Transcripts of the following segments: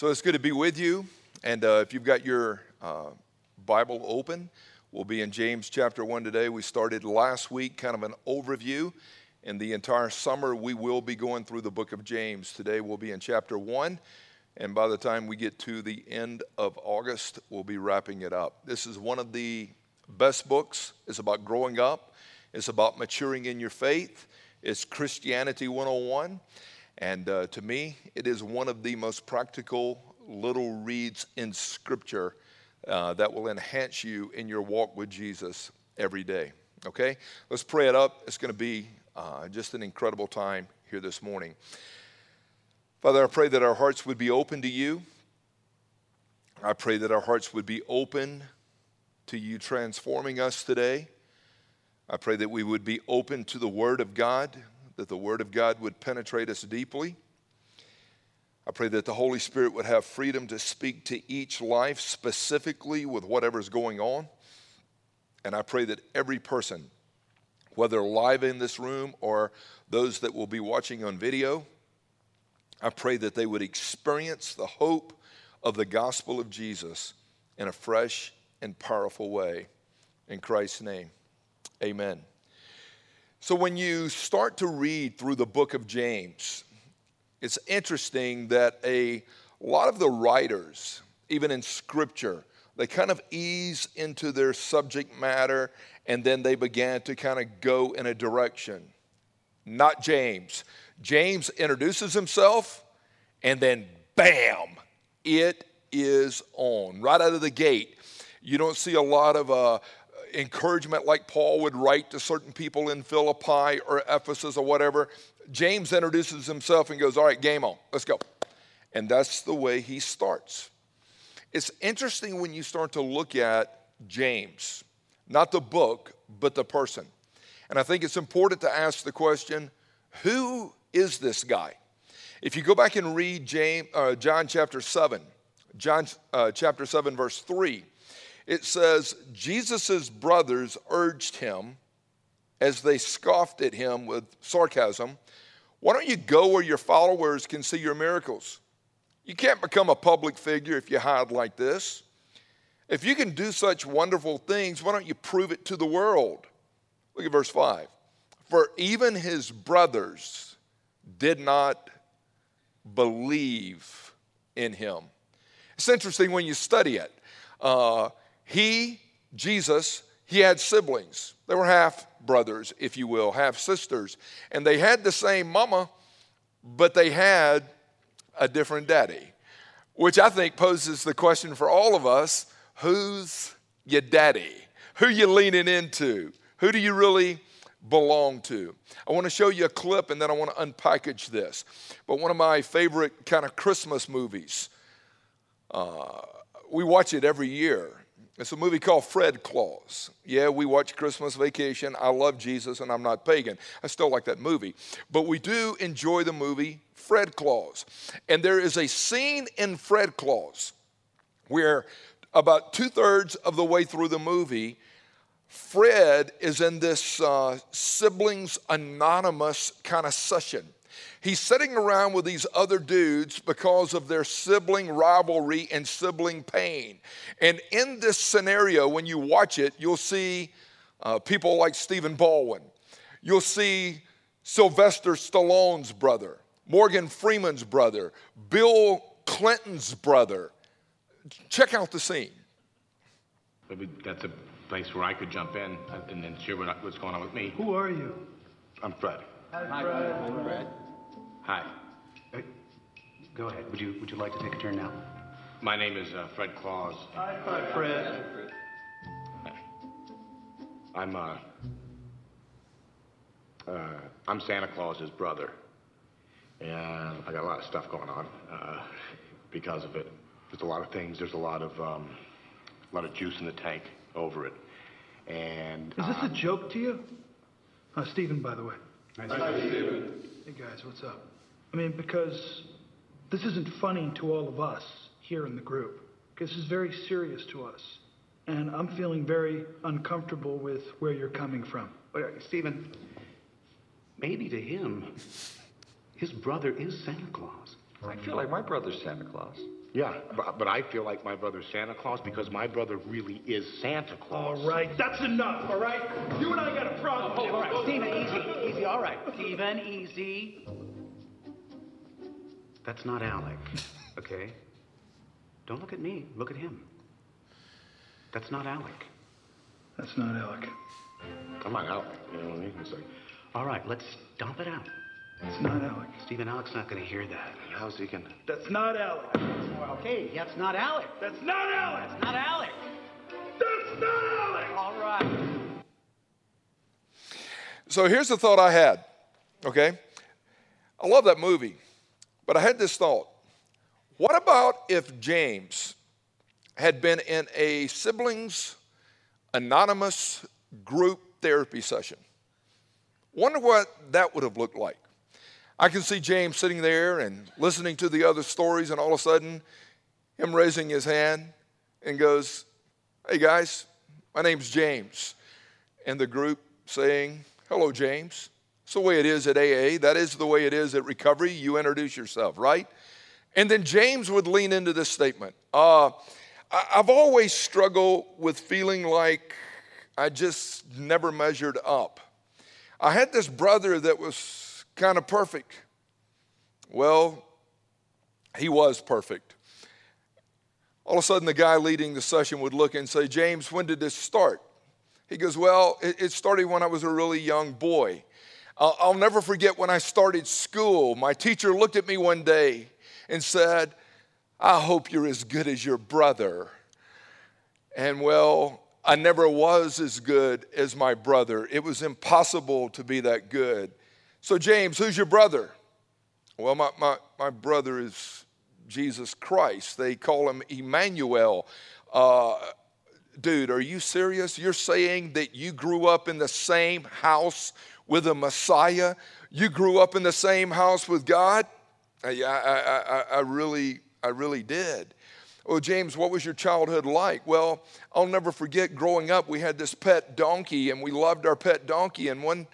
So it's good to be with you. And uh, if you've got your uh, Bible open, we'll be in James chapter 1 today. We started last week kind of an overview. In the entire summer, we will be going through the book of James. Today, we'll be in chapter 1. And by the time we get to the end of August, we'll be wrapping it up. This is one of the best books. It's about growing up, it's about maturing in your faith. It's Christianity 101. And uh, to me, it is one of the most practical little reads in Scripture uh, that will enhance you in your walk with Jesus every day. Okay? Let's pray it up. It's going to be uh, just an incredible time here this morning. Father, I pray that our hearts would be open to you. I pray that our hearts would be open to you transforming us today. I pray that we would be open to the Word of God, that the Word of God would penetrate us deeply. I pray that the Holy Spirit would have freedom to speak to each life specifically with whatever's going on. And I pray that every person, whether live in this room or those that will be watching on video, I pray that they would experience the hope of the gospel of Jesus in a fresh and powerful way. In Christ's name, amen. So, when you start to read through the book of James, it's interesting that a lot of the writers, even in scripture, they kind of ease into their subject matter and then they began to kind of go in a direction. Not James. James introduces himself and then bam, it is on right out of the gate. You don't see a lot of uh, encouragement like Paul would write to certain people in Philippi or Ephesus or whatever. James introduces himself and goes, All right, game on, let's go. And that's the way he starts. It's interesting when you start to look at James, not the book, but the person. And I think it's important to ask the question who is this guy? If you go back and read James, uh, John chapter 7, John uh, chapter 7, verse 3, it says, Jesus' brothers urged him as they scoffed at him with sarcasm, Why don't you go where your followers can see your miracles? You can't become a public figure if you hide like this. If you can do such wonderful things, why don't you prove it to the world? Look at verse 5. For even his brothers did not believe in him. It's interesting when you study it. Uh, he, Jesus, he had siblings. They were half brothers, if you will, half sisters. And they had the same mama, but they had a different daddy, which I think poses the question for all of us who's your daddy? Who you leaning into? Who do you really belong to? I want to show you a clip and then I want to unpackage this. But one of my favorite kind of Christmas movies, uh, we watch it every year. It's a movie called Fred Claus. Yeah, we watch Christmas Vacation. I love Jesus and I'm not pagan. I still like that movie. But we do enjoy the movie Fred Claus. And there is a scene in Fred Claus where about two thirds of the way through the movie, Fred is in this uh, siblings anonymous kind of session. He's sitting around with these other dudes because of their sibling rivalry and sibling pain. And in this scenario, when you watch it, you'll see uh, people like Stephen Baldwin. You'll see Sylvester Stallone's brother, Morgan Freeman's brother, Bill Clinton's brother. Check out the scene. Maybe that's a place where I could jump in and, and share what's going on with me. Who are you? I'm Fred. Hi, Fred. I'm Fred. Hi. Hey, go ahead. Would you Would you like to take a turn now? My name is uh, Fred Claus. Hi, Hi Fred. I'm uh, uh, I'm Santa Claus's brother, and I got a lot of stuff going on uh, because of it. There's a lot of things. There's a lot of um, a lot of juice in the tank over it, and is this um, a joke to you? Uh, Stephen, by the way. Nice Hi, Stephen. Hey guys, what's up? I mean, because this isn't funny to all of us here in the group. This is very serious to us. And I'm feeling very uncomfortable with where you're coming from. But, Stephen, maybe to him, his brother is Santa Claus. I feel like my brother's Santa Claus. Yeah, but, but I feel like my brother's Santa Claus because my brother really is Santa Claus. All right, that's enough, all right? You and I got a problem. Oh, all right, Stephen, easy, easy, all right. Stephen, easy. That's not Alec, okay? Don't look at me, look at him. That's not Alec. That's not Alec. I'm not out. You know what I mean? It's like, All right, let's dump it out. It's not Alec. Stephen, Alec's not gonna hear that. how's he gonna? That's not Alec. Okay, that's not Alec. That's not Alec. Not Alec. That's not Alec. All right. So here's the thought I had, okay? I love that movie, but I had this thought. What about if James had been in a siblings anonymous group therapy session? Wonder what that would have looked like. I can see James sitting there and listening to the other stories, and all of a sudden, him raising his hand and goes, Hey guys, my name's James. And the group saying, Hello, James. It's the way it is at AA. That is the way it is at recovery. You introduce yourself, right? And then James would lean into this statement uh, I've always struggled with feeling like I just never measured up. I had this brother that was kind of perfect. Well, he was perfect. All of a sudden, the guy leading the session would look and say, James, when did this start? He goes, Well, it started when I was a really young boy. I'll, never forget when I started school. My teacher looked at me one day and said, I hope you're as good as your brother. And well, I never was as good as my brother. It was impossible to be that good. So, James, who's your brother? Well, my, my, my brother is Jesus Christ. They call him Emmanuel. Uh, dude, are you serious? You're saying that you grew up in the same house with a Messiah? You grew up in the same house with God? I, I, I, I really, I really did. Oh, James, what was your childhood like? Well, I'll never forget growing up, we had this pet donkey and we loved our pet donkey. And one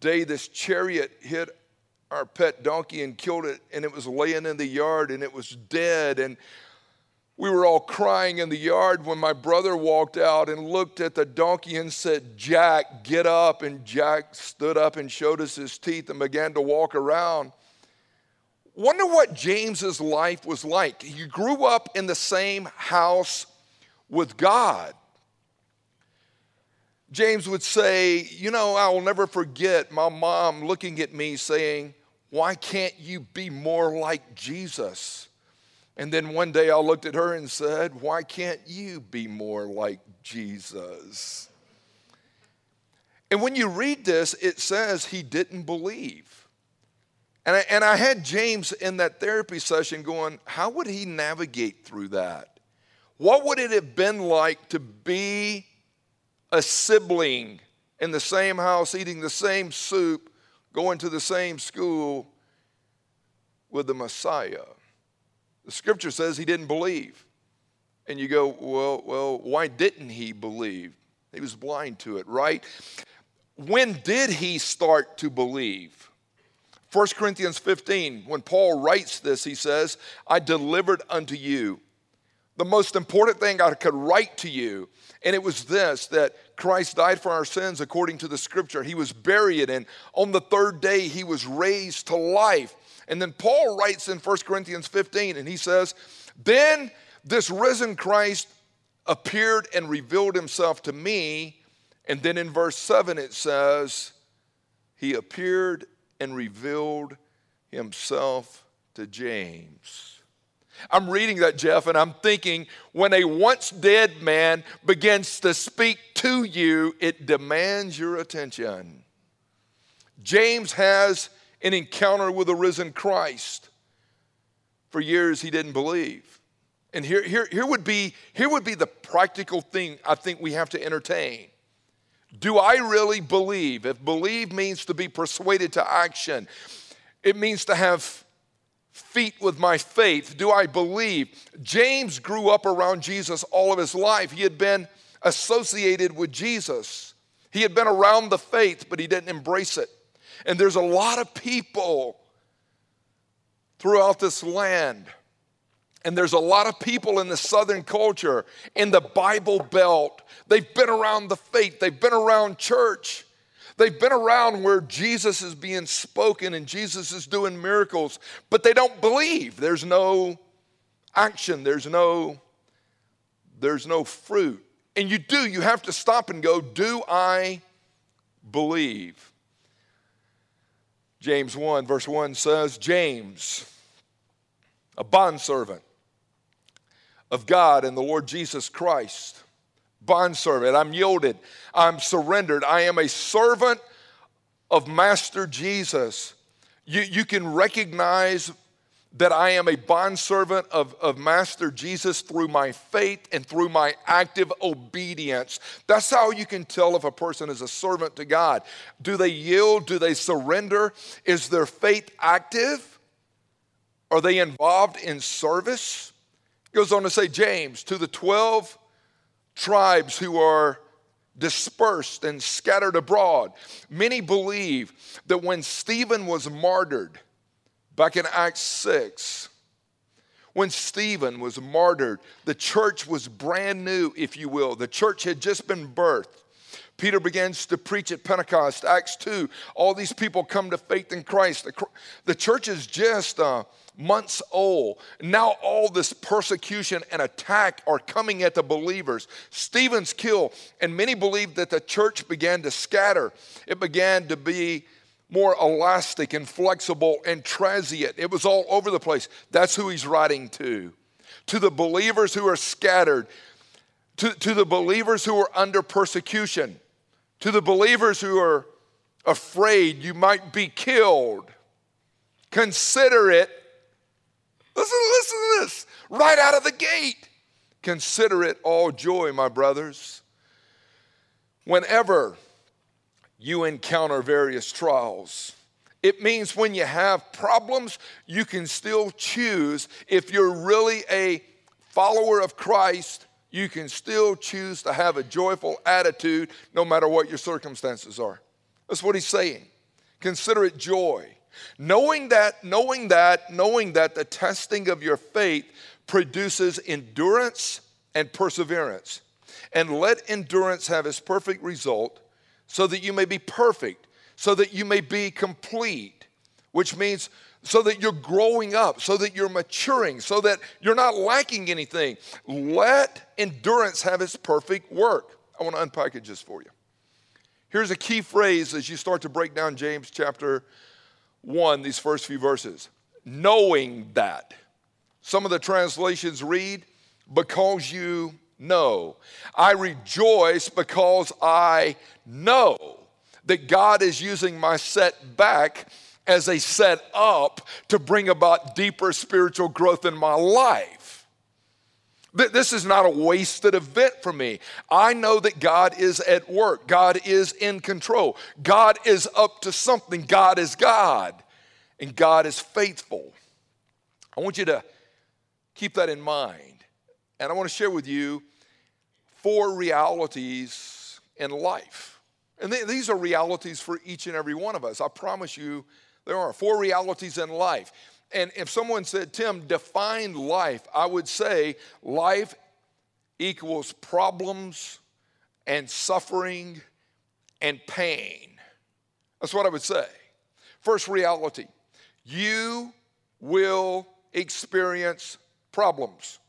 day, this chariot hit our pet donkey and killed it, and it was laying in the yard and it was dead. And we were all crying in the yard when my brother walked out and looked at the donkey and said, Jack, get up. And Jack stood up and showed us his teeth and began to walk around. Wonder what James's life was like. He grew up in the same house with God. James would say, You know, I will never forget my mom looking at me saying, Why can't you be more like Jesus? And then one day I looked at her and said, Why can't you be more like Jesus? And when you read this, it says he didn't believe. And I, and I had James in that therapy session going, How would he navigate through that? What would it have been like to be a sibling in the same house, eating the same soup, going to the same school with the Messiah? The scripture says he didn't believe. And you go, well, well, why didn't he believe? He was blind to it, right? When did he start to believe? 1 Corinthians 15, when Paul writes this, he says, I delivered unto you the most important thing I could write to you. And it was this that Christ died for our sins according to the scripture. He was buried, and on the third day, he was raised to life. And then Paul writes in 1 Corinthians 15, and he says, Then this risen Christ appeared and revealed himself to me. And then in verse 7, it says, He appeared and revealed himself to James. I'm reading that, Jeff, and I'm thinking when a once dead man begins to speak to you, it demands your attention. James has an encounter with the risen Christ. For years, he didn't believe. And here, here, here, would be, here would be the practical thing I think we have to entertain. Do I really believe? If believe means to be persuaded to action, it means to have feet with my faith. Do I believe? James grew up around Jesus all of his life. He had been associated with Jesus, he had been around the faith, but he didn't embrace it. And there's a lot of people throughout this land. And there's a lot of people in the Southern culture, in the Bible Belt. They've been around the faith, they've been around church, they've been around where Jesus is being spoken and Jesus is doing miracles, but they don't believe. There's no action, there's no there's no fruit. And you do, you have to stop and go, do I believe? James 1 verse 1 says, James, a bondservant of God and the Lord Jesus Christ. Bondservant, I'm yielded, I'm surrendered, I am a servant of Master Jesus. You, you can recognize that I am a bondservant of, of Master Jesus through my faith and through my active obedience. That's how you can tell if a person is a servant to God. Do they yield? Do they surrender? Is their faith active? Are they involved in service? He Goes on to say, James, to the 12 tribes who are dispersed and scattered abroad. Many believe that when Stephen was martyred, back in Acts 6, when Stephen was martyred, the church was brand new, if you will. The church had just been birthed. Peter begins to preach at Pentecost, Acts 2. All these people come to faith in Christ. The, church is just uh, months old. Now all this persecution and attack are coming at the believers. Stephen's killed, and many believe that the church began to scatter. It began to be more elastic and flexible and transient. It was all over the place. That's who he's writing to. To the believers who are scattered, to, to the believers who are under persecution to the believers who are afraid you might be killed, consider it. Listen, listen to this right out of the gate. Consider it all joy, my brothers. Whenever you encounter various trials, it means when you have problems, you can still choose. If you're really a follower of Christ, you can still choose to have a joyful attitude no matter what your circumstances are. That's what he's saying. Consider it joy. Knowing that, knowing that, knowing that the testing of your faith produces endurance and perseverance. And let endurance have its perfect result so that you may be perfect, so that you may be complete, which means so that you're growing up, so that you're maturing, so that you're not lacking anything. Let endurance have its perfect work. I want to unpackage this for you. Here's a key phrase as you start to break down James chapter 1, these first few verses. Knowing that. Some of the translations read, because you know. I rejoice because I know that God is using my setback as a set up to bring about deeper spiritual growth in my life. This is not a wasted event for me. I know that God is at work. God is in control. God is up to something. God is God. And God is faithful. I want you to keep that in mind. And I want to share with you four realities in life. And these are realities for each and every one of us. I promise you, there are four realities in life. And if someone said, Tim, define life, I would say life equals problems and suffering and pain. That's what I would say. First reality you will experience problems.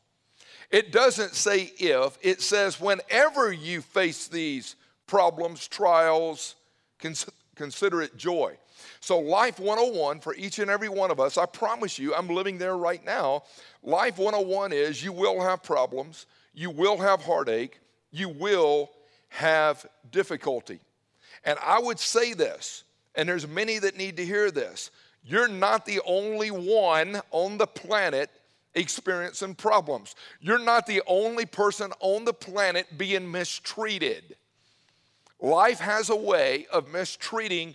It doesn't say if, it says whenever you face these problems, trials, consider it joy. So, Life 101 for each and every one of us, I promise you, I'm living there right now. Life 101 is you will have problems, you will have heartache, you will have difficulty. And I would say this, and there's many that need to hear this. You're not the only one on the planet experiencing problems. You're not the only person on the planet being mistreated. Life has a way of mistreating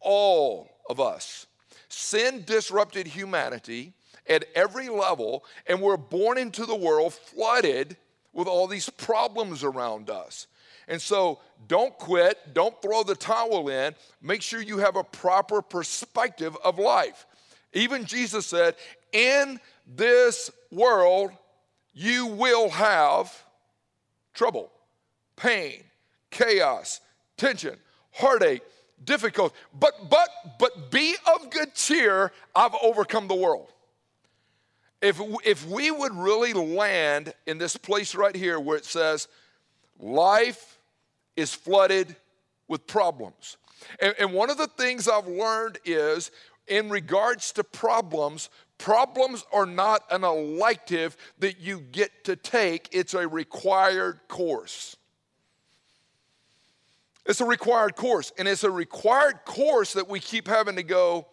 all of us. Sin disrupted humanity at every level, and we're born into the world flooded with all these problems around us. And so don't quit, don't throw the towel in. Make sure you have a proper perspective of life. Even Jesus said, In this world, you will have trouble, pain, chaos, tension, heartache, difficulty. But, but, but be of good cheer, I've overcome the world. If, if we would really land in this place right here where it says, life is flooded with problems. And, and one of the things I've learned is in regards to problems, problems are not an elective that you get to take, it's a required course. It's a required course, and it's a required course that we keep having to go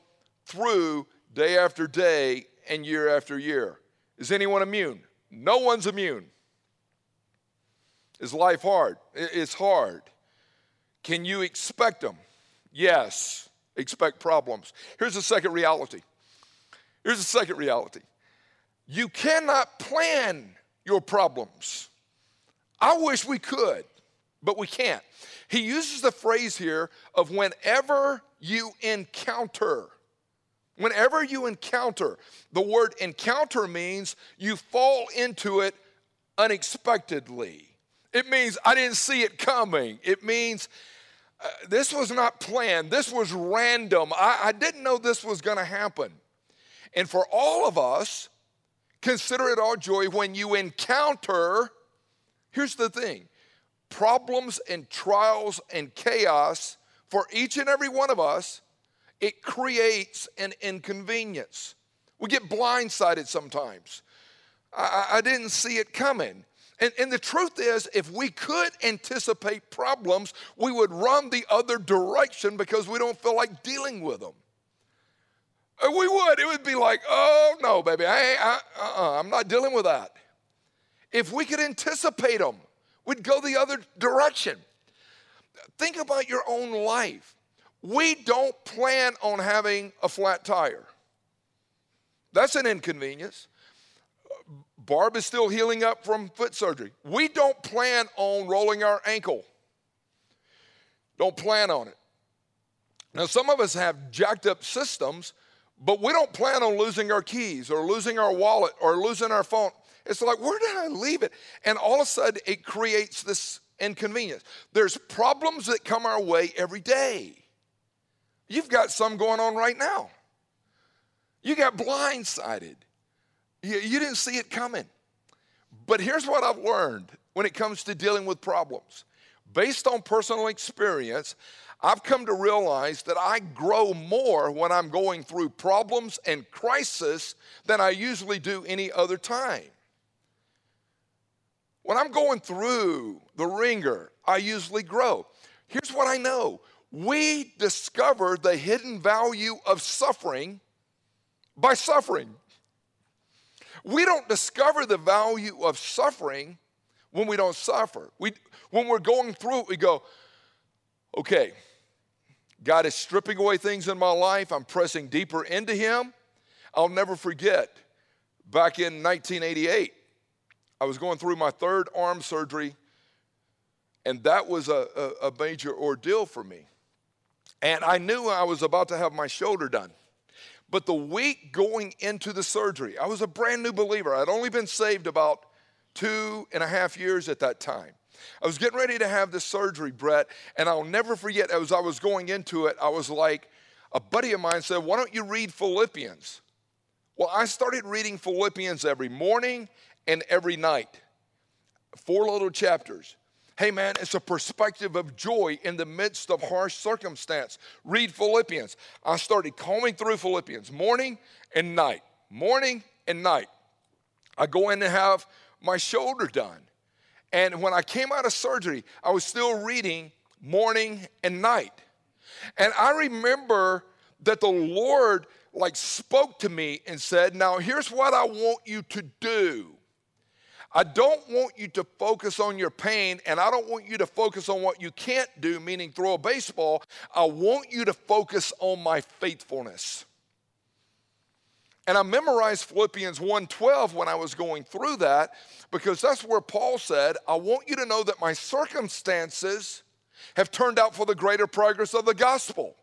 through day after day and year after year. Is anyone immune? No one's immune. Is life hard? It's hard. Can you expect them? Yes, expect problems. Here's the second reality. Here's the second reality. You cannot plan your problems. I wish we could, but we can't. He uses the phrase here of whenever you encounter. Whenever you encounter, the word encounter means you fall into it unexpectedly. It means I didn't see it coming. It means uh, this was not planned, this was random. I, I didn't know this was going to happen. And for all of us, consider it all joy when you encounter, here's the thing problems and trials and chaos for each and every one of us, it creates an inconvenience. We get blindsided sometimes. I, I didn't see it coming. And, and, the truth is, if we could anticipate problems, we would run the other direction because we don't feel like dealing with them. Uh, we would. It would be like, oh, no, baby, I, I, uh-uh, I'm not dealing with that. If we could anticipate them, we'd go the other direction. Think about your own life. We don't plan on having a flat tire. That's an inconvenience. Barb is still healing up from foot surgery. We don't plan on rolling our ankle. Don't plan on it. Now, some of us have jacked up systems, but we don't plan on losing our keys or losing our wallet or losing our phone. It's like, where did I leave it? And all of a sudden, it creates this inconvenience. There's problems that come our way every day. You've got some going on right now. You got blindsided. You, you didn't see it coming. But here's what I've learned when it comes to dealing with problems. Based on personal experience, I've come to realize that I grow more when I'm going through problems and crisis than I usually do any other time. When I'm going through the wringer, I usually grow. Here's what I know we discover the hidden value of suffering by suffering. We don't discover the value of suffering when we don't suffer. We, when we're going through it, we go, okay, God is stripping away things in my life. I'm pressing deeper into Him. I'll never forget back in 1988, I was going through my third arm surgery, and that was a, a, a major ordeal for me. And I knew I was about to have my shoulder done. But the week going into the surgery, I was a brand new believer. I'd only been saved about two and a half years at that time. I was getting ready to have this surgery, Brett, and I'll never forget as I was going into it, I was like, a buddy of mine said, Why don't you read Philippians? Well, I started reading Philippians every morning and every night, four little chapters. Hey man, it's a perspective of joy in the midst of harsh circumstance. Read Philippians. I started combing through Philippians morning and night, morning and night. I go in to have my shoulder done. And when I came out of surgery, I was still reading morning and night. And I remember that the Lord like spoke to me and said, "Now here's what I want you to do. I don't want you to focus on your pain and I don't want you to focus on what you can't do, meaning throw a baseball. I want you to focus on my faithfulness. And I memorized Philippians 1:12 when I was going through that because that's where Paul said, "I want you to know that my circumstances have turned out for the greater progress of the gospel."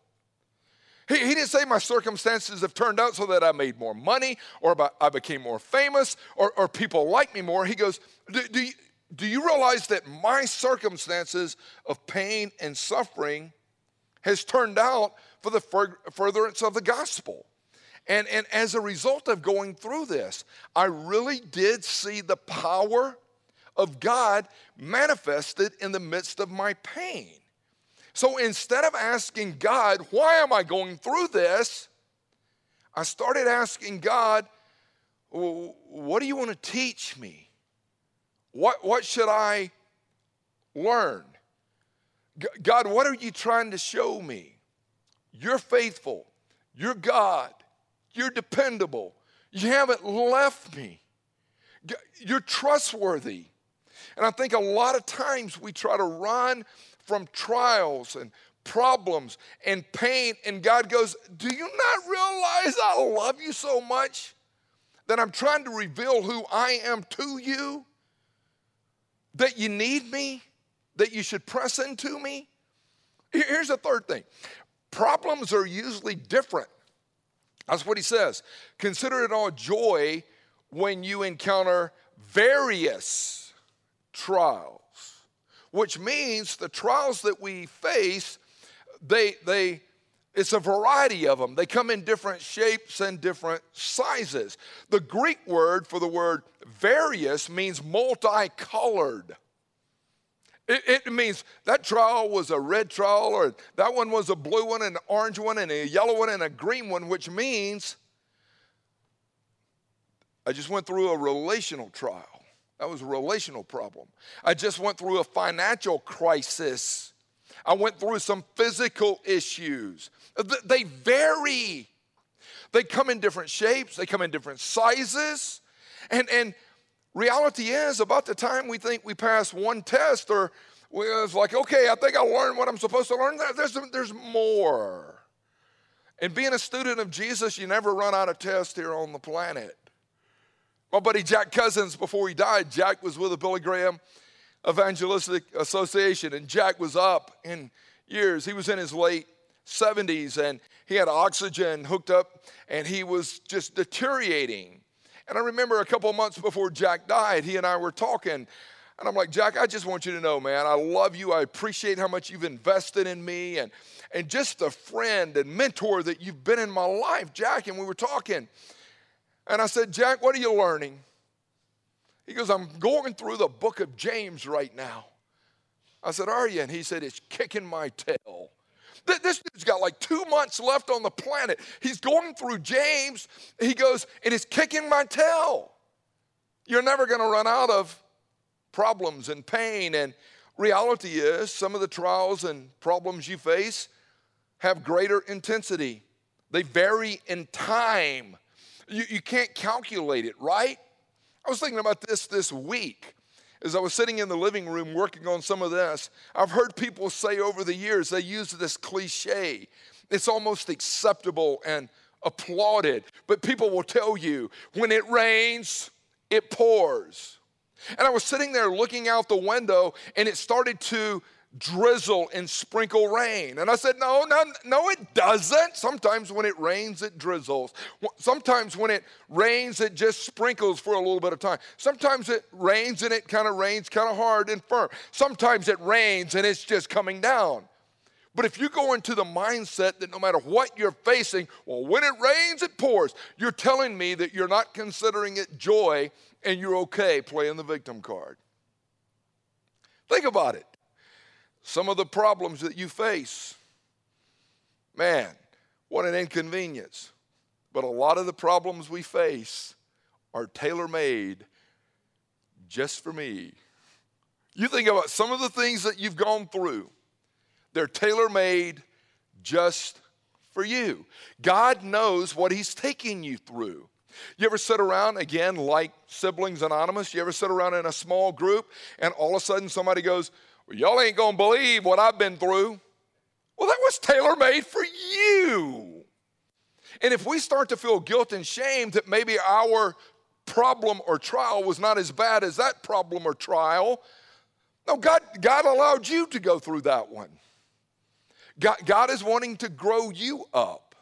He, he didn't say my circumstances have turned out so that I made more money or I became more famous or, or people like me more. He goes, do, do, you, do you realize that my circumstances of pain and suffering has turned out for the furtherance of the gospel? And, and as a result of going through this, I really did see the power of God manifested in the midst of my pain. So instead of asking God, why am I going through this? I started asking God, what do you want to teach me? What, what should I learn? God, what are you trying to show me? You're faithful. You're God. You're dependable. You haven't left me. You're trustworthy. And I think a lot of times we try to run from trials and problems and pain, and God goes, Do you not realize I love you so much that I'm trying to reveal who I am to you? That you need me? That you should press into me? Here's the third thing problems are usually different. That's what he says. Consider it all joy when you encounter various trials which means the trials that we face, they, they, it's a variety of them. They come in different shapes and different sizes. The Greek word for the word various means multicolored. It, it, means that trial was a red trial, or that one was a blue one, and an orange one, and a yellow one, and a green one, which means I just went through a relational trial. That was a relational problem. I just went through a financial crisis. I went through some physical issues. They vary. They come in different shapes, they come in different sizes. And, and reality is, about the time we think we pass one test, or it's like, okay, I think I learned what I'm supposed to learn, there's, there's more. And being a student of Jesus, you never run out of tests here on the planet. My buddy Jack Cousins, before he died, Jack was with the Billy Graham Evangelistic Association, and Jack was up in years. He was in his late 70s, and he had oxygen hooked up, and he was just deteriorating. And I remember a couple months before Jack died, he and I were talking, and I'm like, Jack, I just want you to know, man, I love you. I appreciate how much you've invested in me, and and just the friend and mentor that you've been in my life, Jack. And we were talking. And I said, Jack, what are you learning? He goes, I'm going through the book of James right now. I said, Are you? And he said, It's kicking my tail. This dude's got like two months left on the planet. He's going through James. He goes, and it's kicking my tail. You're never going to run out of problems and pain. And reality is, some of the trials and problems you face have greater intensity, they vary in time. You, you can't calculate it, right? I was thinking about this this week as I was sitting in the living room working on some of this. I've heard people say over the years, they use this cliche. It's almost acceptable and applauded, but people will tell you when it rains, it pours. And I was sitting there looking out the window and it started to drizzle and sprinkle rain. And I said, No, no, no, it doesn't. Sometimes when it rains, it drizzles. Sometimes when it rains, it just sprinkles for a little bit of time. Sometimes it rains and it kind of rains kind of hard and firm. Sometimes it rains and it's just coming down. But if you go into the mindset that no matter what you're facing, well, when it rains, it pours, you're telling me that you're not considering it joy and you're okay playing the victim card. Think about it some of the problems that you face. Man, what an inconvenience. But a lot of the problems we face are tailor made just for me. You think about some of the things that you've gone through, they're tailor made just for you. God knows what He's taking you through. You ever sit around, again, like Siblings Anonymous, you ever sit around in a small group and all of a sudden somebody goes, well, y'all ain't gonna believe what I've been through. Well, that was tailor made for you. And if we start to feel guilt and shame that maybe our problem or trial was not as bad as that problem or trial, no, God, God allowed you to go through that one. God, God is wanting to grow you up.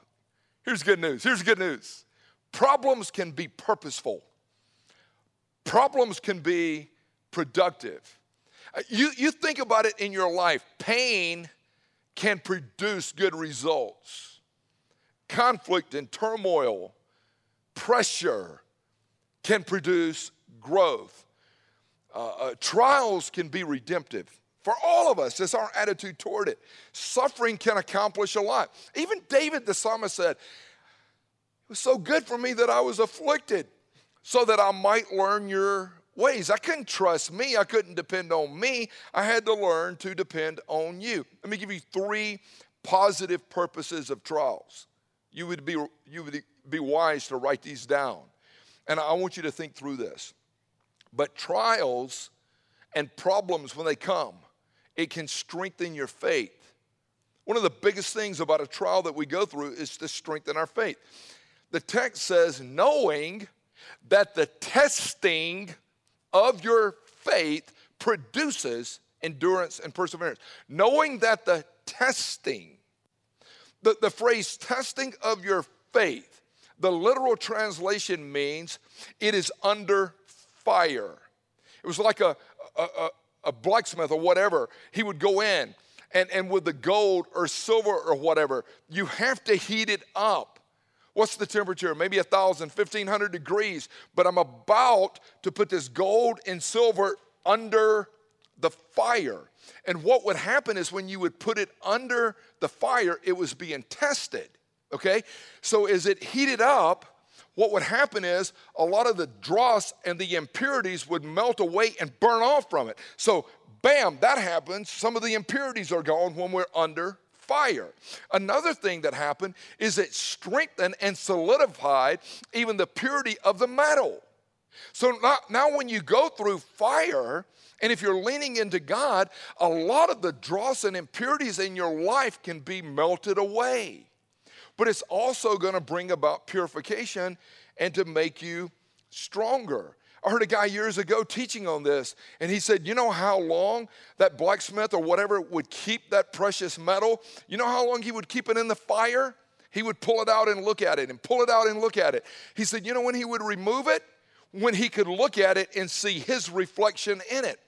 Here's good news. Here's good news. Problems can be purposeful. Problems can be productive. You, you think about it in your life pain can produce good results. Conflict and turmoil, pressure can produce growth. Uh, uh, trials can be redemptive. For all of us, it's our attitude toward it. Suffering can accomplish a lot. Even David the psalmist said, It was so good for me that I was afflicted, so that I might learn your ways. I couldn't trust me, I couldn't depend on me. I had to learn to depend on you. Let me give you three positive purposes of trials. You would be, you would be wise to write these down. And I want you to think through this. But trials and problems, when they come, it can strengthen your faith. One of the biggest things about a trial that we go through is to strengthen our faith. The text says, knowing that the testing of your faith produces endurance and perseverance. Knowing that the testing, the, the phrase testing of your faith, the literal translation means it is under fire. It was like a, a, a, a blacksmith or whatever. He would go in and, and with the gold or silver or whatever, you have to heat it up. What's the temperature? Maybe a thousand, fifteen hundred degrees. But I'm about to put this gold and silver under the fire. And what would happen is when you would put it under the fire, it was being tested. Okay? So as it heated up, what would happen is a lot of the dross and the impurities would melt away and burn off from it. So, bam, that happens. Some of the impurities are gone when we're under fire. Another thing that happened is it strengthened and solidified even the purity of the metal. So now, now when you go through fire, and if you're leaning into God, a lot of the dross and impurities in your life can be melted away. But it's also going to bring about purification and to make you stronger. I heard a guy years ago teaching on this, and he said, You know how long that blacksmith or whatever would keep that precious metal? You know how long he would keep it in the fire? He would pull it out and look at it, and pull it out and look at it. He said, You know when he would remove it? When he could look at it and see his reflection in it.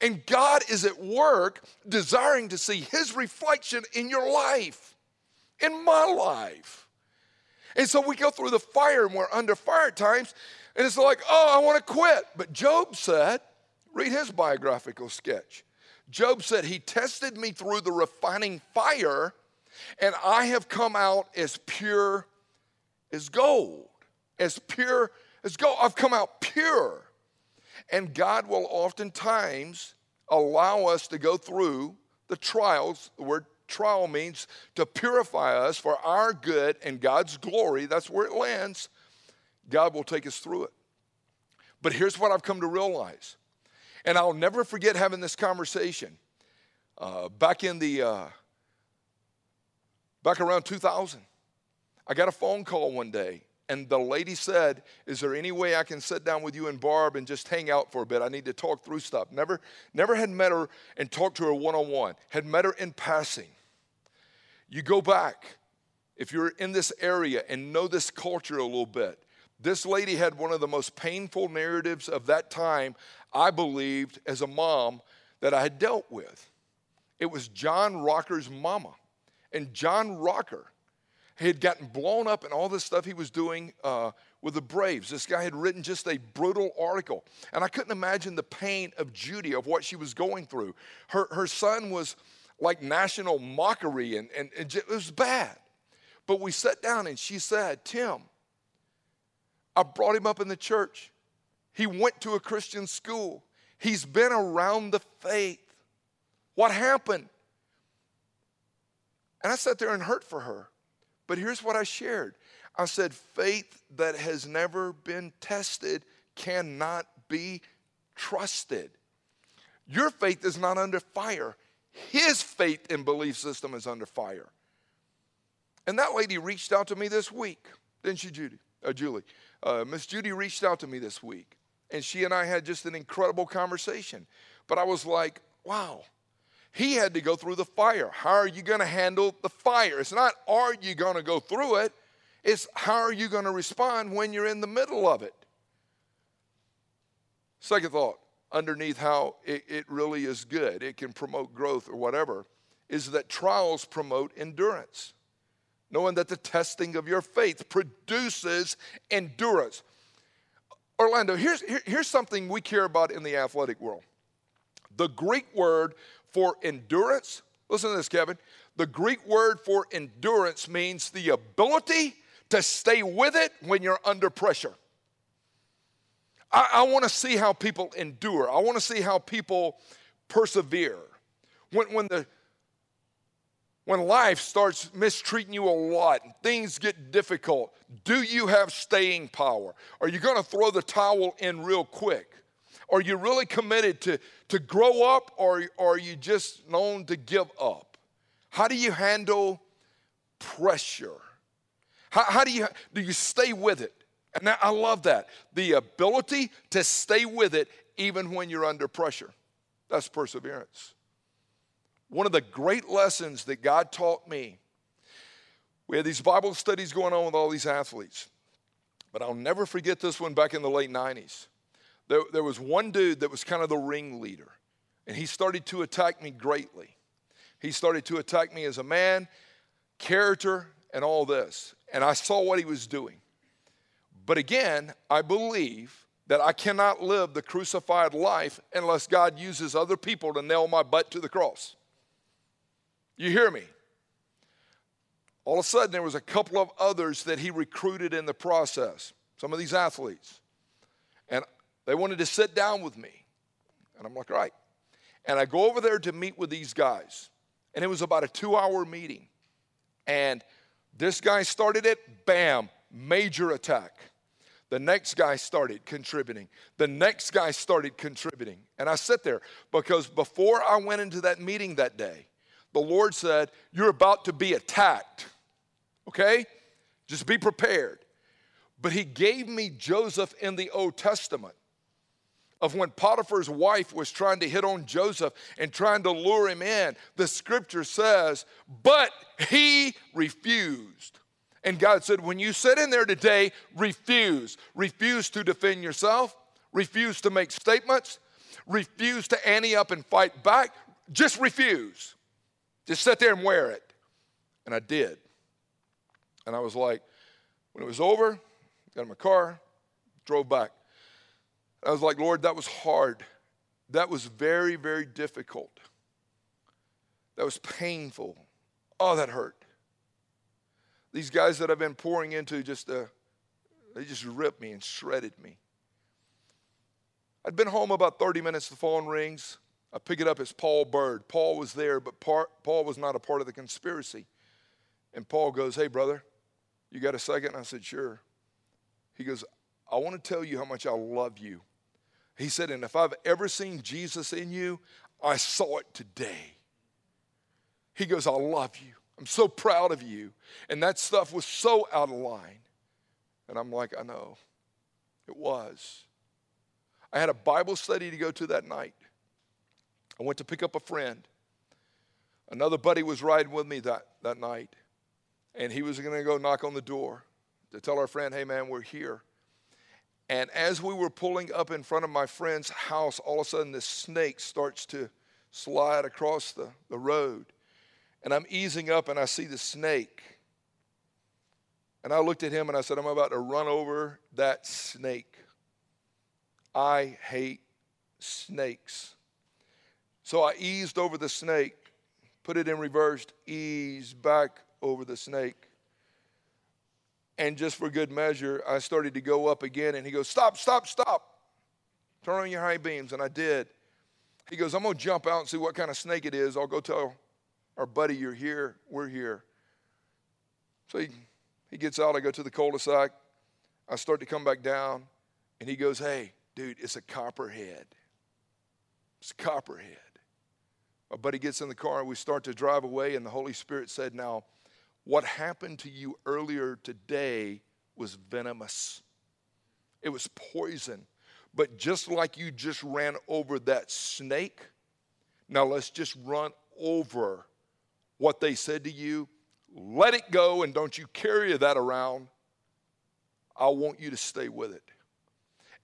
And God is at work desiring to see his reflection in your life, in my life. And so we go through the fire and we're under fire times, and it's like, oh, I want to quit. But Job said, read his biographical sketch. Job said, He tested me through the refining fire, and I have come out as pure as gold. As pure as gold. I've come out pure. And God will oftentimes allow us to go through the trials. The word trial means to purify us for our good and God's glory. That's where it lands. God will take us through it. But here's what I've come to realize, and I'll never forget having this conversation uh, back in the uh, back around 2000. I got a phone call one day, and the lady said, "Is there any way I can sit down with you and Barb and just hang out for a bit? I need to talk through stuff." Never, never had met her and talked to her one on one. Had met her in passing. You go back if you're in this area and know this culture a little bit. This lady had one of the most painful narratives of that time, I believed, as a mom that I had dealt with. It was John Rocker's mama. And John Rocker had gotten blown up in all this stuff he was doing uh, with the Braves. This guy had written just a brutal article. And I couldn't imagine the pain of Judy, of what she was going through. Her, her son was like national mockery, and, and, and it was bad. But we sat down and she said, Tim, I brought him up in the church. He went to a Christian school. He's been around the faith. What happened? And I sat there and hurt for her. But here's what I shared I said, faith that has never been tested cannot be trusted. Your faith is not under fire, his faith and belief system is under fire. And that lady reached out to me this week, didn't she, Judy? Uh, Julie. Uh, Miss Judy reached out to me this week, and she and I had just an incredible conversation. But I was like, wow, he had to go through the fire. How are you going to handle the fire? It's not, are you going to go through it? It's how are you going to respond when you're in the middle of it? Second thought, underneath how it, it really is good, it can promote growth or whatever, is that trials promote endurance. Knowing that the testing of your faith produces endurance. Orlando, here's, here, here's something we care about in the athletic world. The Greek word for endurance, listen to this, Kevin. The Greek word for endurance means the ability to stay with it when you're under pressure. I, I want to see how people endure. I want to see how people persevere. When, when, the, when life starts mistreating you a lot and things get difficult, do you have staying power? Are you going to throw the towel in real quick? Are you really committed to, to grow up or, or are you just known to give up? How do you handle pressure? How, how do you do you stay with it? And I love that. The ability to stay with it even when you're under pressure. That's perseverance. One of the great lessons that God taught me, we had these Bible studies going on with all these athletes, but I'll never forget this one back in the late 90s. There, there was one dude that was kind of the ringleader, and he started to attack me greatly. He started to attack me as a man, character, and all this. And I saw what he was doing. But again, I believe that I cannot live the crucified life unless God uses other people to nail my butt to the cross. You hear me? All of a sudden, there was a couple of others that he recruited in the process, some of these athletes. And they wanted to sit down with me. And I'm like, all right. And I go over there to meet with these guys. And it was about a two hour meeting. And this guy started it, bam, major attack. The next guy started contributing. The next guy started contributing. And I sit there because before I went into that meeting that day, the Lord said, You're about to be attacked. Okay? Just be prepared. But He gave me Joseph in the Old Testament of when Potiphar's wife was trying to hit on Joseph and trying to lure him in. The scripture says, But he refused. And God said, when you sit in there today, refuse. Refuse to defend yourself, refuse to make statements, refuse to ante up and fight back. Just refuse. Just sit there and wear it. And I did. And I was like, when it was over, got in my car, drove back. I was like, Lord, that was hard. That was very, very difficult. That was painful. Oh, that hurt. These guys that I've been pouring into just, uh, they just ripped me and shredded me. I'd been home about 30 minutes, the phone rings. I pick it up, it's Paul Bird. Paul was there, but Paul was not a part of the conspiracy. And Paul goes, Hey, brother, you got a second? I said, Sure. He goes, I want to tell you how much I love you. He said, And if I've ever seen Jesus in you, I saw it today. He goes, I love you. I'm so proud of you. And that stuff was so out of line. And I'm like, I know. It was. I had a Bible study to go to that night. I went to pick up a friend. Another buddy was riding with me that, that night. And he was going to go knock on the door to tell our friend, hey, man, we're here. And as we were pulling up in front of my friend's house, all of a sudden this snake starts to slide across the, the road. And I'm easing up and I see the snake. And I looked at him and I said, I'm about to run over that snake. I hate snakes. So I eased over the snake, put it in reverse, ease back over the snake. And just for good measure, I started to go up again. And he goes, Stop, stop, stop. Turn on your high beams. And I did. He goes, I'm going to jump out and see what kind of snake it is. I'll go tell our buddy, you're here, we're here. So he, he gets out, I go to the cul-de-sac, I start to come back down, and he goes, Hey, dude, it's a copperhead. It's a copperhead. My buddy gets in the car and we start to drive away, and the Holy Spirit said, Now, what happened to you earlier today was venomous. It was poison. But just like you just ran over that snake, now let's just run over what they said to you, let it go and don't you carry that around I want you to stay with it.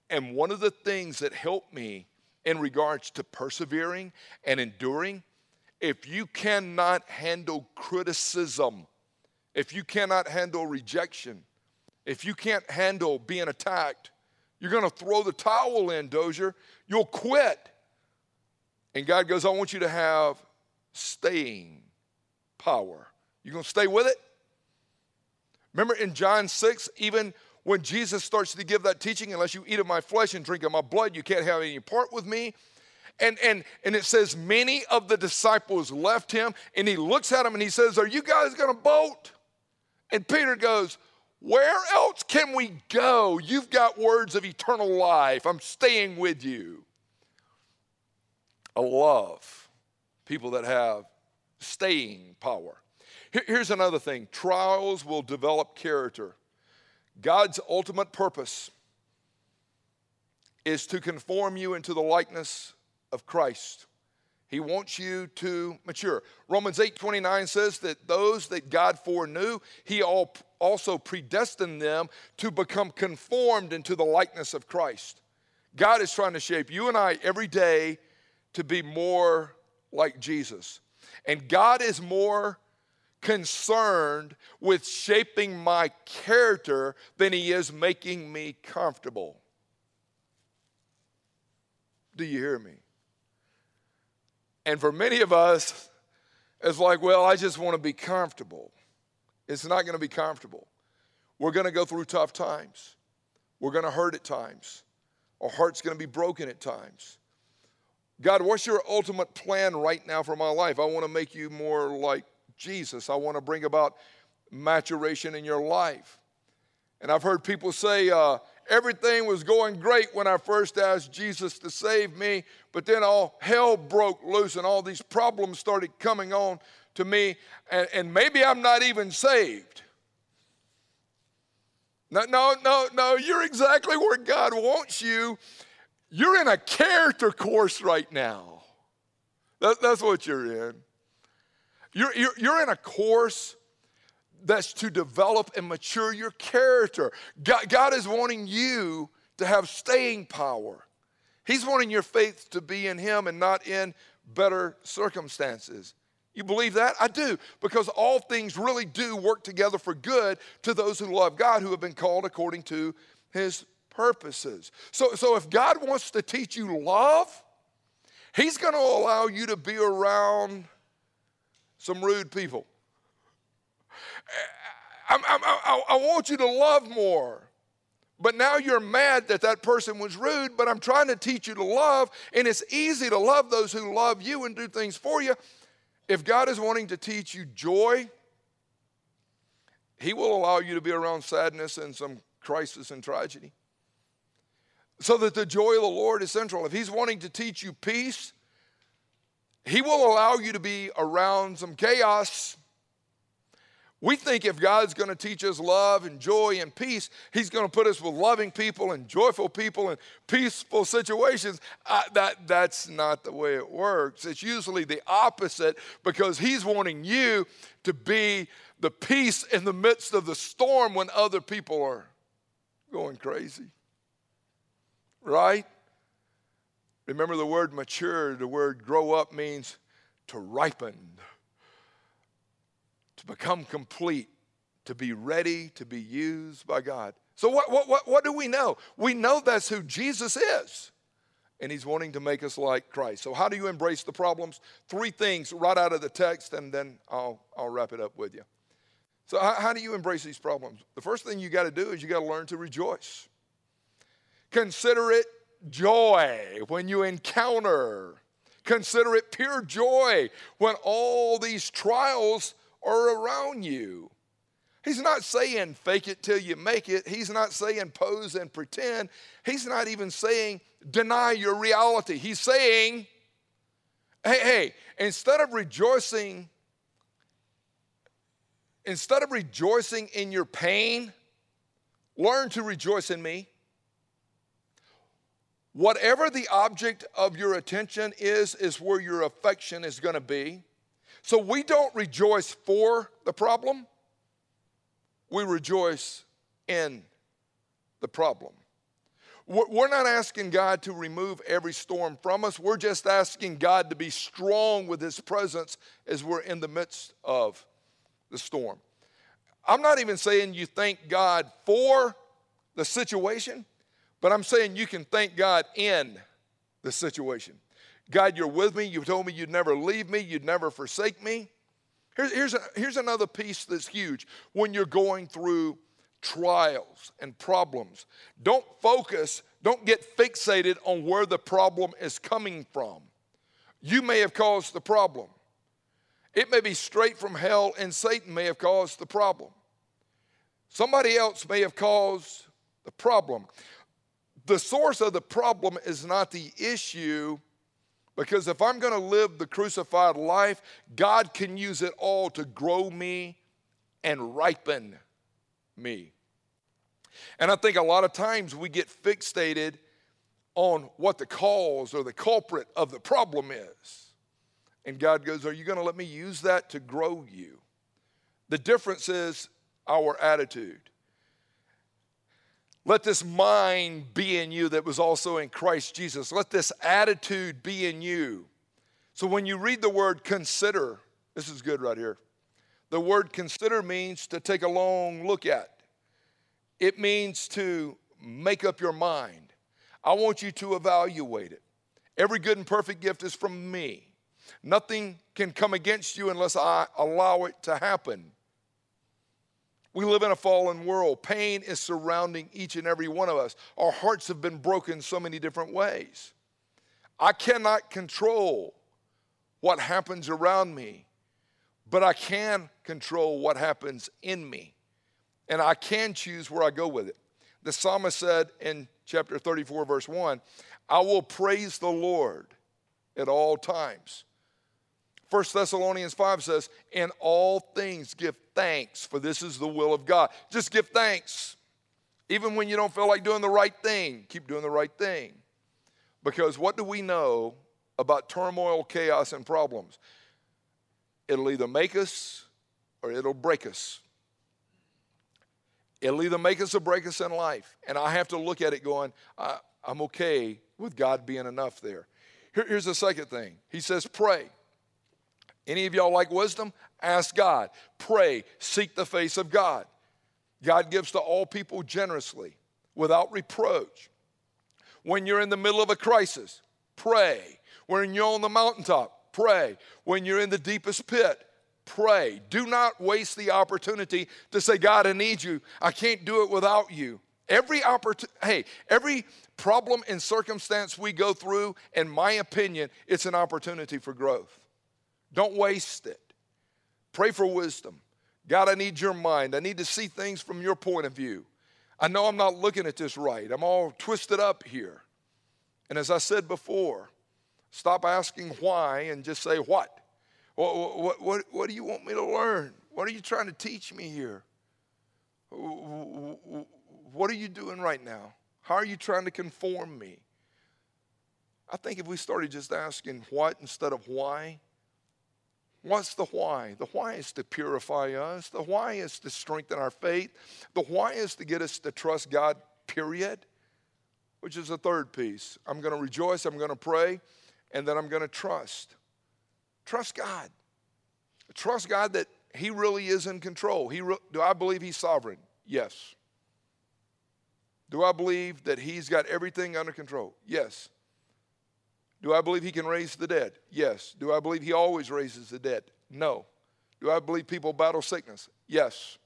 And one of the things that helped me in regards to persevering and enduring, if you cannot handle criticism, if you cannot handle rejection, if you can't handle being attacked, you're going to throw the towel in, Dozier. You'll quit. And God goes, I want you to have staying power. You're going to stay with it? Remember in John 6, even when Jesus starts to give that teaching, unless you eat of my flesh and drink of my blood, you can't have any part with me. And, and, and it says, many of the disciples left him, and he looks at them and he says, Are you guys to boat? And Peter goes, Where else can we go? You've got words of eternal life. I'm staying with you. I love people that have staying power. Here's another thing trials will develop character. God's ultimate purpose is to conform you into the likeness of Christ. He wants you to mature. Romans 8 29 says that those that God foreknew, He also predestined them to become conformed into the likeness of Christ. God is trying to shape you and I every day to be more like Jesus. And God is more concerned with shaping my character than he is making me comfortable. Do you hear me? And for many of us, it's like, well, I just want to be comfortable. It's not going to be comfortable. We're going to go through tough times. We're going to hurt at times. Our heart's going to be broken at times. God, what's your ultimate plan right now for my life? I want to make you more like Jesus. I want to bring about maturation in your life. And I've heard people say, uh, everything was going great when I first asked Jesus to save me, but then all hell broke loose and all these problems started coming on to me, and, and maybe I'm not even saved. No, no, no, no, you're exactly where God wants you. You're in a character course right now. That, that's what you're in. You're, you're, you're in a course that's to develop and mature your character. God, God is wanting you to have staying power. He's wanting your faith to be in Him and not in better circumstances. You believe that? I do, because all things really do work together for good to those who love God, who have been called according to His purposes. So, so if God wants to teach you love, He's going to allow you to be around some rude people. I, I, I, I want you to love more. But now you're mad that that person was rude, but I'm trying to teach you to love, and it's easy to love those who love you and do things for you. If God is wanting to teach you joy, He will allow you to be around sadness and some crisis and tragedy. So that the joy of the Lord is central. If He's wanting to teach you peace, he will allow you to be around some chaos. We think if God's going to teach us love and joy and peace, He's going to put us with loving people and joyful people and peaceful situations. Uh, that, that's not the way it works. It's usually the opposite because He's wanting you to be the peace in the midst of the storm when other people are going crazy. Right? Remember the word mature, the word grow up means to ripen, to become complete, to be ready to be used by God. So, what, what, what, what do we know? We know that's who Jesus is. And he's wanting to make us like Christ. So, how do you embrace the problems? Three things right out of the text, and then I'll, I'll wrap it up with you. So, how, how do you embrace these problems? The first thing you got to do is you got to learn to rejoice. Consider it joy when you encounter. Consider it pure joy when all these trials are around you. He's not saying fake it till you make it. He's not saying pose and pretend. He's not even saying deny your reality. He's saying, hey, hey, instead of rejoicing, instead of rejoicing in your pain, learn to rejoice in me. Whatever the object of your attention is, is where your affection is going to be. So we don't rejoice for the problem, we rejoice in the problem. We're not asking God to remove every storm from us. We're just asking God to be strong with His presence as we're in the midst of the storm. I'm not even saying you thank God for the situation, but I'm saying you can thank God in the situation. God, you're with me. You told me you'd never leave me, you'd never forsake me. Here's, here's, a, here's another piece that's huge when you're going through trials and problems. Don't focus, don't get fixated on where the problem is coming from. You may have caused the problem. It may be straight from hell, and Satan may have caused the problem. Somebody else may have caused the problem. The source of the problem is not the issue, because if I'm going to live the crucified life, God can use it all to grow me and ripen me. And I think a lot of times we get fixated on what the cause or the culprit of the problem is. And God goes, Are you going to let me use that to grow you? The difference is our attitude. Let this mind be in you that was also in Christ Jesus. Let this attitude be in you. So when you read the word consider, this is good right here. The word consider means to take a long look at. It means to make up your mind. I want you to evaluate it. Every good and perfect gift is from me. Nothing can come against you unless I allow it to happen. We live in a fallen world. Pain is surrounding each and every one of us. Our hearts have been broken so many different ways. I cannot control what happens around me, but I can control what happens in me and I can choose where I go with it. The psalmist said in chapter 34, verse 1, I will praise the Lord at all times. 1 Thessalonians 5 says, In all things give thanks, for this is the will of God. Just give thanks. Even when you don't feel like doing the right thing, keep doing the right thing. Because what do we know about turmoil, chaos, and problems? It'll either make us or it'll break us. It'll either make us or break us in life. And I have to look at it going, I'm okay with God being enough there. Here, here's the second thing He says, pray. Any of y'all like wisdom? Ask God. Pray. Seek the face of God. God gives to all people generously, without reproach. When you're in the middle of a crisis, pray. When you're on the mountaintop, pray. When you're in the deepest pit, pray. Do not waste the opportunity to say, God, I need you. I can't do it without you. Every opportunity, hey, every problem and circumstance we go through, in my opinion, it's an opportunity for growth. Don't waste it. Pray for wisdom. God, I need your mind. I need to see things from your point of view. I know I'm not looking at this right. I'm all twisted up here. And as I said before, stop asking why and just say what. What, what, what, what do you want me to learn? What are you trying to teach me here? What are you doing right now? How are you trying to conform me? I think if we started just asking what instead of why, what's the why? The why is to purify us, the why is to strengthen our faith, the why is to get us to trust God, period, which is the third piece. I'm going to rejoice, I'm going to pray, and then I'm going to trust. Trust God. Trust God that He really is in control. He re- do I believe He's sovereign? Yes. Do I believe that He's got everything under control? Yes. Do I believe He can raise the dead? Yes. Do I believe He always raises the dead? No. Do I believe people battle sickness? Yes.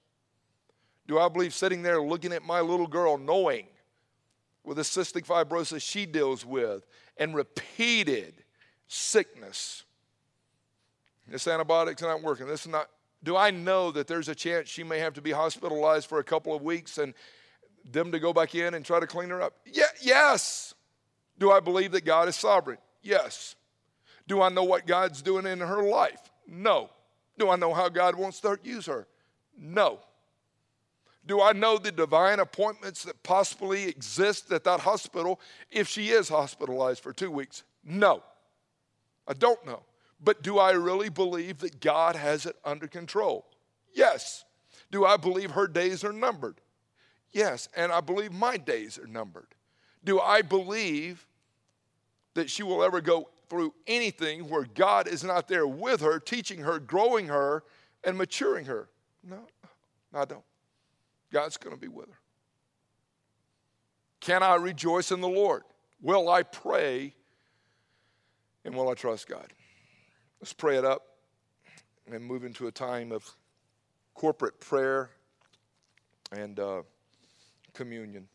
Do I believe sitting there looking at my little girl, knowing with the cystic fibrosis she deals with and repeated sickness, this antibiotic's not working. This is not. Do I know that there's a chance she may have to be hospitalized for a couple of weeks and them to go back in and try to clean her up? Yeah, yes. Do I believe that God is sovereign? Yes. Do I know what God's doing in her life? No. Do I know how God wants to use her? No. Do I know the divine appointments that possibly exist at that hospital if she is hospitalized for two weeks? No. I don't know. But do I really believe that God has it under control? Yes. Do I believe her days are numbered? Yes, and I believe my days are numbered. Do I believe that she will ever go through anything where God is not there with her, teaching her, growing her, and maturing her? No, I don't. God's going to be with her. Can I rejoice in the Lord? Will I pray and will I trust God? Let's pray it up and move into a time of corporate prayer and uh, communion.